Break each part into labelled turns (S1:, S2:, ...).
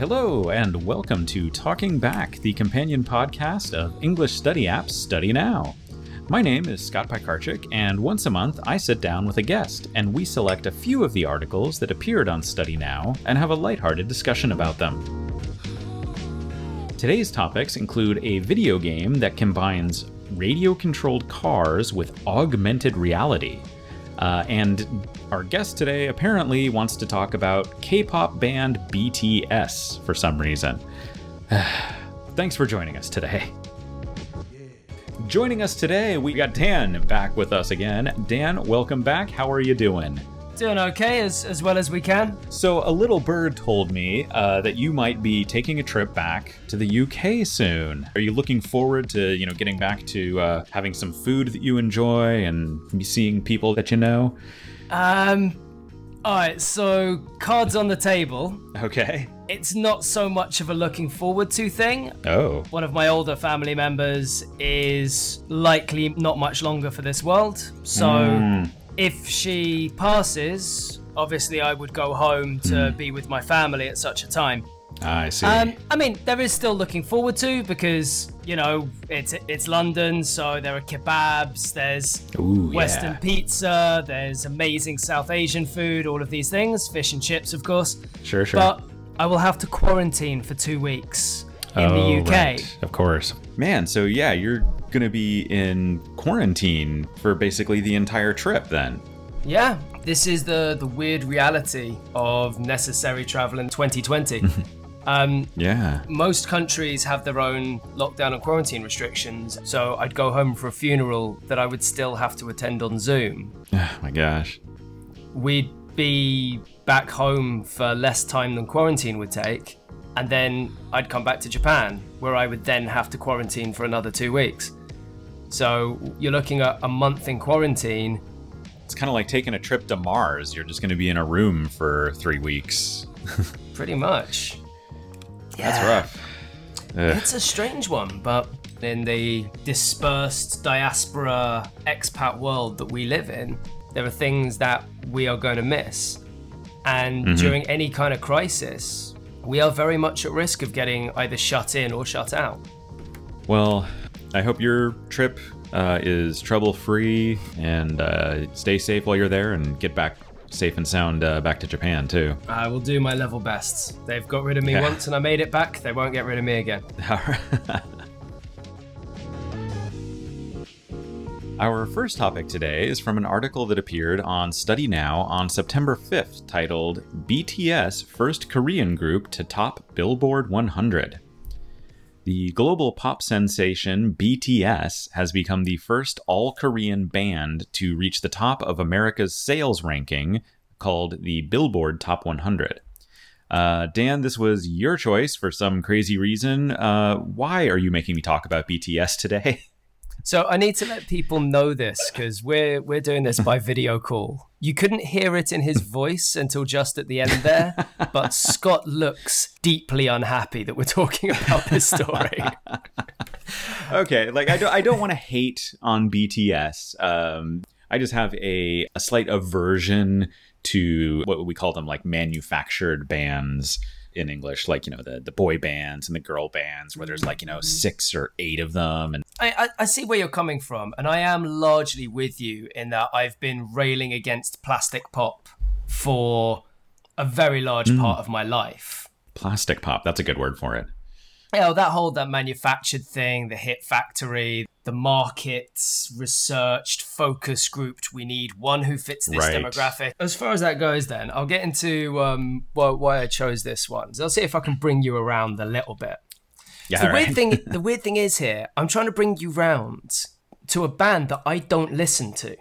S1: Hello, and welcome to Talking Back, the companion podcast of English study apps Study Now. My name is Scott Pikarczyk, and once a month I sit down with a guest and we select a few of the articles that appeared on Study Now and have a lighthearted discussion about them. Today's topics include a video game that combines radio controlled cars with augmented reality. Uh, and our guest today apparently wants to talk about K pop band BTS for some reason. Thanks for joining us today. Joining us today, we got Dan back with us again. Dan, welcome back. How are you doing?
S2: Doing okay, as, as well as we can.
S1: So, a little bird told me uh, that you might be taking a trip back to the UK soon. Are you looking forward to, you know, getting back to uh, having some food that you enjoy and seeing people that you know?
S2: Um, all right, so cards on the table.
S1: Okay.
S2: It's not so much of a looking forward to thing.
S1: Oh.
S2: One of my older family members is likely not much longer for this world. So
S1: Mm.
S2: If she passes, obviously I would go home to be with my family at such a time.
S1: I see.
S2: Um, I mean, there is still looking forward to because you know it's it's London, so there are kebabs, there's
S1: Ooh,
S2: Western
S1: yeah.
S2: pizza, there's amazing South Asian food, all of these things, fish and chips, of course.
S1: Sure, sure.
S2: But I will have to quarantine for two weeks in
S1: oh,
S2: the UK.
S1: right. Of course. Man, so yeah, you're going to be in quarantine for basically the entire trip then.
S2: Yeah, this is the the weird reality of necessary travel in 2020. um,
S1: Yeah.
S2: most countries have their own lockdown and quarantine restrictions, so I'd go home for a funeral that I would still have to attend on Zoom.
S1: Oh my gosh.
S2: We'd be back home for less time than quarantine would take, and then I'd come back to Japan, where I would then have to quarantine for another two weeks. So you're looking at a month in quarantine.
S1: It's kind of like taking a trip to Mars. You're just going to be in a room for three weeks.
S2: Pretty much. Yeah.
S1: That's rough. Ugh.
S2: It's a strange one, but in the dispersed diaspora expat world that we live in, there are things that we are going to miss. And mm-hmm. during any kind of crisis, we are very much at risk of getting either shut in or shut out.
S1: Well, I hope your trip uh, is trouble free and uh, stay safe while you're there and get back safe and sound uh, back to Japan too.
S2: I will do my level best. They've got rid of me
S1: Yeah.
S2: once and I made it back. They won't get rid of me again.
S1: Our first topic today is from an article that appeared on Study Now on September 5th titled BTS First Korean Group to Top Billboard 100. The global pop sensation BTS has become the first all Korean band to reach the top of America's sales ranking called the Billboard Top 100. Uh, Dan, this was your choice for some crazy reason. Uh, why are you making me talk about BTS today?
S2: So I need to let people know this because we're we're doing this by video call. You couldn't hear it in his voice until just at the end there, but Scott looks deeply unhappy that we're talking about this story.
S1: okay like i don't, I don't want to hate on bts um, i just have a, a slight aversion to what we call them like manufactured bands in english like you know the, the boy bands and the girl bands where there's like you know mm-hmm. six or eight of them and
S2: I, I, I see where you're coming from, and I am largely with you in that I've been railing against plastic pop for a very large mm. part of my life.
S1: plastic pop that's a good word for it
S2: you know, that whole that manufactured thing, the hit factory, the markets researched, focus grouped. We need one who fits this
S1: Right.
S2: demographic. As far as that goes, then I'll get into um, why, why I chose this one. So I'll see if I can bring you around a little bit.
S1: yeah
S2: The
S1: all
S2: weird thing, the weird thing is here, I'm trying to bring you round to a band that I don't listen to.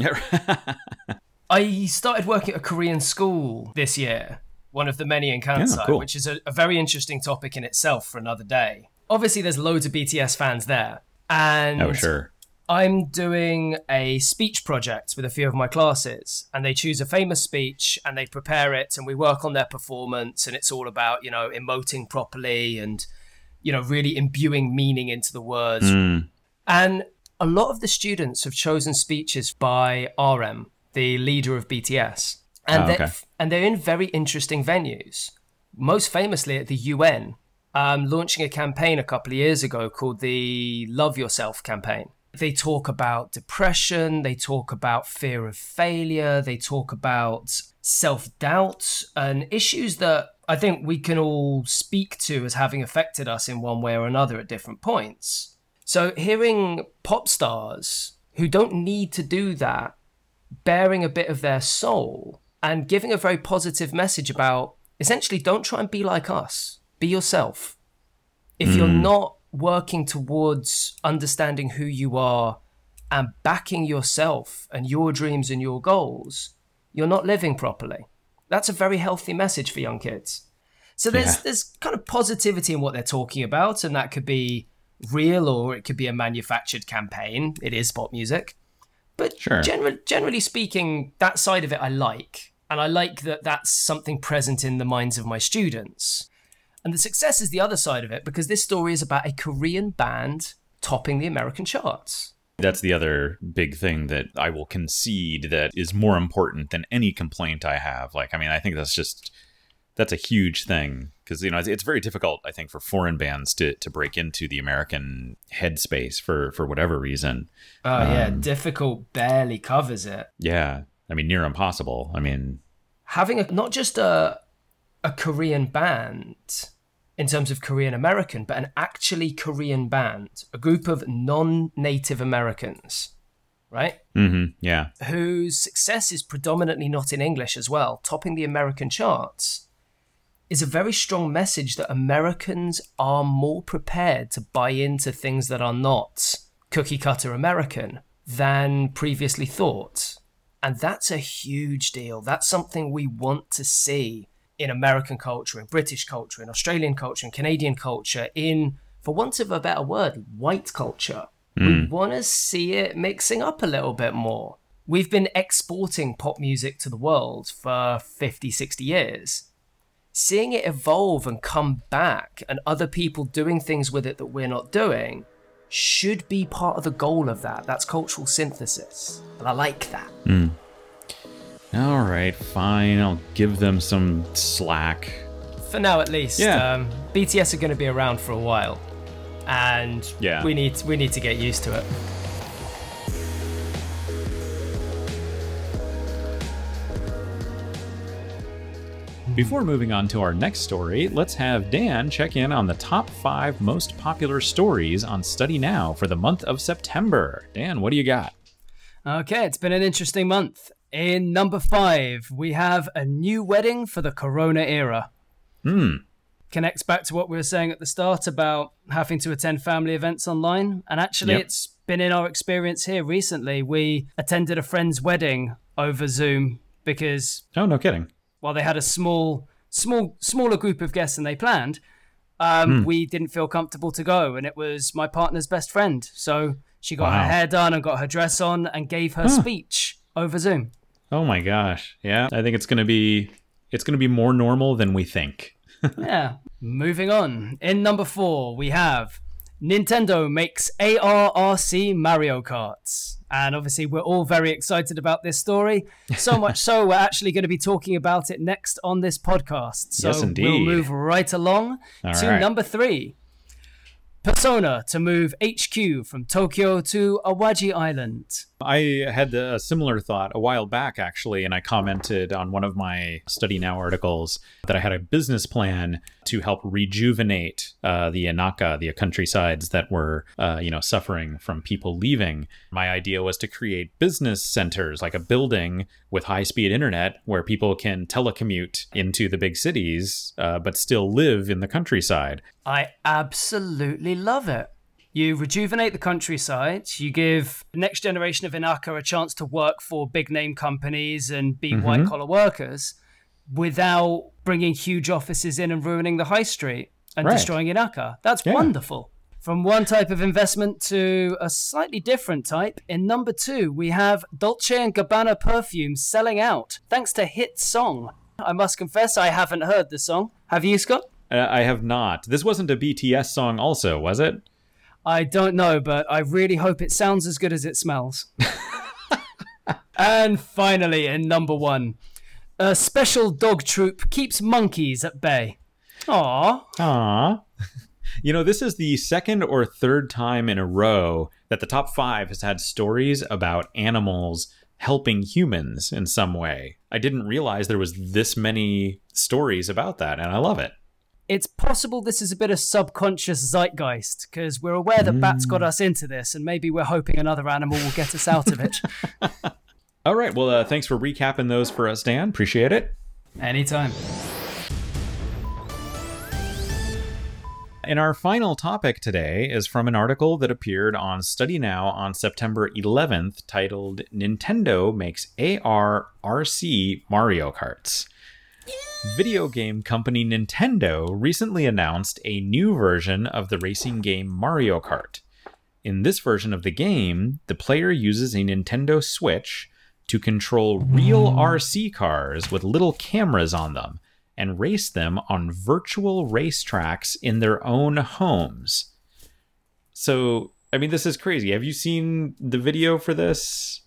S2: I started working at a Korean school this year, one of the many in Kansai,
S1: cool.
S2: which is a, a very interesting topic in itself for another day. Obviously, there's loads of BTS fans there. And
S1: oh sure
S2: I'm doing a speech project with a few of my classes, and they choose a famous speech and they prepare it, and we work on their performance, and it's all about, you know, emoting properly and, you know, really imbuing meaning into the words.
S1: Mm.
S2: And a lot of the students have chosen speeches by RM, the leader of BTS. And,
S1: Oh,
S2: they're, and they're in very interesting venues. most famously at the UN, um, launching a campaign a couple of years ago called the Love Yourself campaign. They talk about depression, they talk about fear of failure, they talk about self doubt, and issues that I think we can all speak to as having affected us in one way or another at different points. So, hearing pop stars who don't need to do that, bearing a bit of their soul and giving a very positive message about essentially don't try and be like us, be yourself. If mm. you're not working towards understanding who you are and backing yourself and your dreams and your goals, you're not living properly. That's a very healthy message for young kids. So there's yeah. there's kind of positivity in what they're talking about, and that could be real or it could be a manufactured campaign. It is pop music. But sure. generally, generally speaking, that side of it I like. And I like that that's something present in the minds of my students. And the success is the other side of it because this story is about a Korean band topping the American charts.
S1: That's the other big thing that I will concede that is more important than any complaint I have. Like, I mean, I think that's just that's a huge thing because you know it's, very difficult i think for foreign bands to, to break into the american headspace for for whatever reason.
S2: Oh um, yeah difficult barely covers it.
S1: Yeah. I mean near impossible. I mean
S2: having a not just a a korean band in terms of korean american but an actually korean band a group of non-native americans right?
S1: Mm-hmm, yeah.
S2: Whose success is predominantly not in english as well topping the american charts is a very strong message that Americans are more prepared to buy into things that are not cookie cutter American than previously thought. And that's a huge deal. That's something we want to see in American culture, in British culture, in Australian culture, in Canadian culture, in, for want of a better word, white culture. Mm. We hmm. want to see it mixing up a little bit more. We've been exporting pop music to the world for 50, 60 years seeing it evolve and come back and other people doing things with it that we're not doing should be part of the goal of that. That's cultural synthesis. And I like that.
S1: Mm. All right, fine. I'll give them some slack.
S2: For now, at least. Yeah. Um, BTS are going to be around for a while. And yeah. we need we need to get used to it.
S1: Before moving on to our next story, let's have Dan check in on the top five most popular stories on Study Now for the month of September. Dan, what do you got?
S2: Okay, it's been an interesting month. In number five, we have a new wedding for the Corona era.
S1: Hmm.
S2: Connects back to what we were saying at the start about having to attend family events online. And actually, yep. it's been in our experience here recently. We attended a friend's wedding over Zoom because.
S1: Oh, no kidding
S2: while they had a small, small, smaller group of guests than they planned, um, mm. we didn't feel comfortable to go, and it was my partner's best friend. So she got wow. her hair done and got her dress on and gave her huh. speech over Zoom.
S1: Oh my gosh! Yeah, I think it's gonna be it's gonna be more normal than we think.
S2: yeah. Moving on. In number four, we have Nintendo makes ARRC Mario Karts. And obviously, we're all very excited about this story. So much so, we're actually going to be talking about it next on this podcast. So yes, we'll move right along all to right. number three. Pasona to move HQ from Tokyo to Awaji Island.
S1: I had a similar thought a while back, actually, and I commented on one of my Study Now articles that I had a business plan to help rejuvenate uh, the Inaka, the countrysides that were, uh, you know, suffering from people leaving. My idea was to create business centers, like a building with high-speed internet where people can telecommute into the big cities, uh, but still live in the countryside.
S2: I absolutely love it. You rejuvenate the countryside. You give the next generation of Inaka a chance to work for big name companies and be mm-hmm. white collar workers without bringing huge offices in and ruining the high street and right. destroying Inaka. That's yeah. wonderful. From one type of investment to a slightly different type, in number two, we have Dolce & Gabbana perfumes selling out thanks to hit song. I must confess, I haven't heard the song. Have you, Scott?
S1: Uh, I have not. This wasn't a BTS song, also, was it?
S2: I don't know, but I really hope it sounds as good as it smells. and finally, in number one, a special dog troop keeps monkeys at bay.
S3: Aww.
S1: Aww. You know, this is the second or third time in a row that the top five has had stories about animals helping humans in some way. I didn't realize there was this many stories about that, and I love it.
S2: It's possible this is a bit of subconscious zeitgeist because we're aware that bats got us into this, and maybe we're hoping another animal will get us out of it.
S1: All right. Well, uh, thanks for recapping those for us, Dan. Appreciate it.
S3: Anytime.
S1: And our final topic today is from an article that appeared on Study Now on September 11th titled Nintendo Makes AR RC Mario Karts. Video game company Nintendo recently announced a new version of the racing game Mario Kart. In this version of the game, the player uses a Nintendo Switch to control real hmm. RC cars with little cameras on them and race them on virtual racetracks in their own homes. So, I mean, this is crazy. Have you seen the video for this?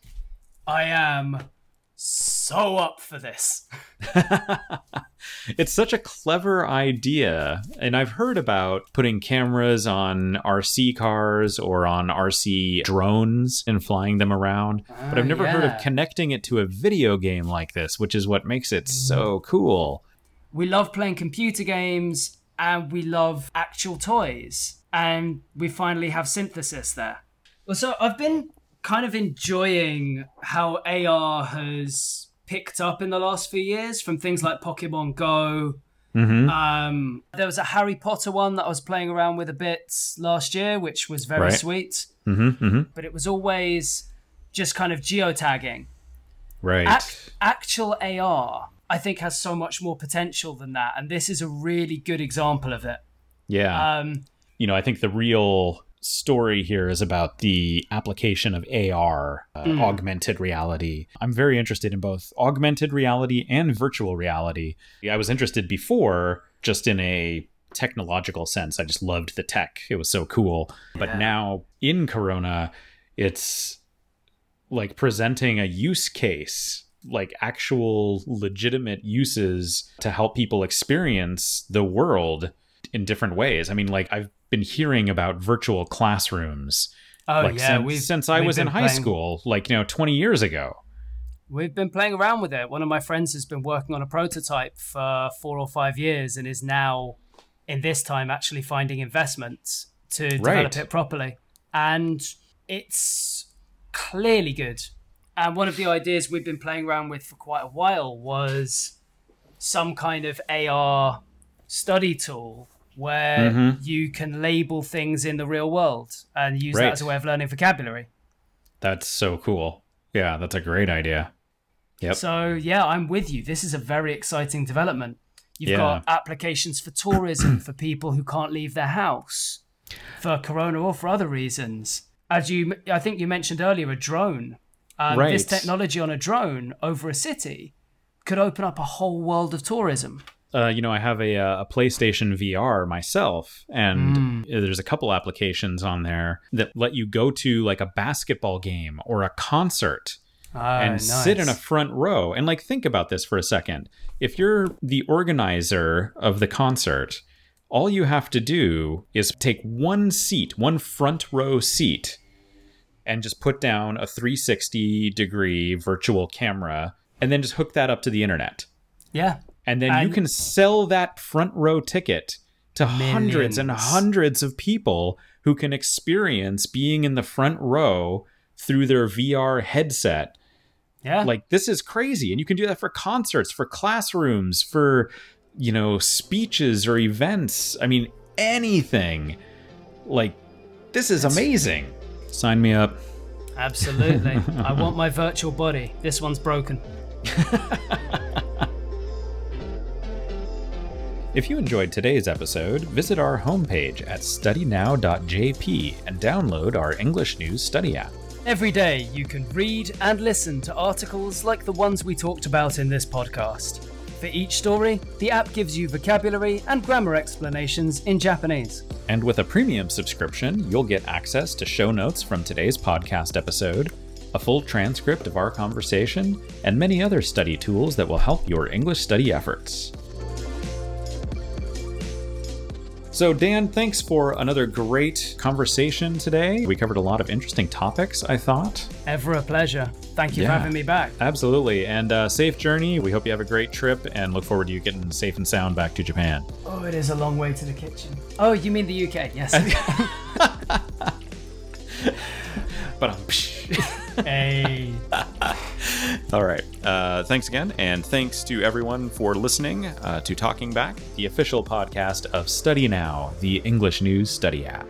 S2: I am so up for this.
S1: it's such a clever idea. And I've heard about putting cameras on RC cars or on RC drones and flying them around. but I've ah, never heard of connecting it to a video game like this, which is what makes it so mm. cool.
S2: We love playing computer games and we love actual toys. And we finally have synthesis there. Well, so I've been kind of enjoying how AR has picked up in the last few years from things like Pokemon Go.
S1: Mm-hmm.
S2: Um, there was a Harry Potter one that I was playing around with a bit last year, which was very
S1: Right.
S2: sweet.
S1: Mm-hmm. Mm-hmm.
S2: But it was always just kind of geotagging.
S1: Right.
S2: Ac- actual AR, I think, has so much more potential than that, and this is a really good example of it.
S1: yeah.
S2: Um,
S1: you know, I think the real story here is about the application of AR, uh, augmented reality. I'm very interested in both augmented reality and virtual reality. I was interested before just in a technological sense. I just loved the tech. It was so cool. But now in Corona, it's like presenting a use case like actual legitimate uses to help people experience the world in different ways. I mean, like I've been hearing about virtual classrooms
S2: oh
S1: like
S2: yeah,
S1: since, since I was in high
S2: playing-
S1: school, like you know, 20 years ago.
S2: We've been playing around with it. One of my friends has been working on a prototype for four or five years, and is now, in this time, actually finding investments to develop
S1: Right.
S2: it properly. And it's clearly good. And one of the ideas we've been playing around with for quite a while was some kind of AR study tool where
S1: Mhm.
S2: you can label things in the real world and use
S1: Right.
S2: that as a way of learning vocabulary.
S1: That's so cool. Yeah, that's a great idea. Yep.
S2: So yeah, I'm with you. This is a very exciting development. You've
S1: Yeah.
S2: got applications for tourism for people who can't leave their house, for Corona or for other reasons. As you, I think you mentioned earlier, a drone. Um, This technology on a drone over a city could open up a whole world of tourism.
S1: Uh, you know, I have a, uh, a PlayStation VR myself, and
S2: Mm.
S1: there's a couple applications on there that let you go to like a basketball game or a concert and sit in a front row. And like, think about this for a second. If you're the organizer of the concert, all you have to do is take one seat, one front row seat, and just put down a 360 degree virtual camera, and then just hook that up to the internet.
S2: yeah.
S1: And then you can sell that front row ticket to hundreds and hundreds of people who can experience being in the front row through their VR headset.
S2: Yeah.
S1: Like this is crazy. And you can do that for concerts, for classrooms, for you know, speeches or events. I mean, anything. Like this is amazing. Sign me up.
S2: Absolutely. I want my virtual body. This one's broken.
S1: If you enjoyed today's episode, visit our homepage at studynow.jp and download our English News Study app.
S2: Every day, you can read and listen to articles like the ones we talked about in this podcast. For each story, the app gives you vocabulary and grammar explanations in Japanese.
S1: And with a premium subscription, you'll get access to show notes from today's podcast episode, a full transcript of our conversation, and many other study tools that will help your English study efforts. So, Dan, thanks for another great conversation today. We covered a lot of interesting topics, I thought.
S2: Ever a pleasure. Thank you
S1: Yeah.
S2: for having me back.
S1: Absolutely. And uh, safe journey. We hope you have a great trip and look forward to you getting safe and sound back to Japan.
S2: Oh, it is a long way to the kitchen. Oh, you mean the UK? Yes.
S1: But um,
S2: hey.
S1: All right. Uh, thanks again, and thanks to everyone for listening uh, to Talking Back, the official podcast of Study Now, the English news study app.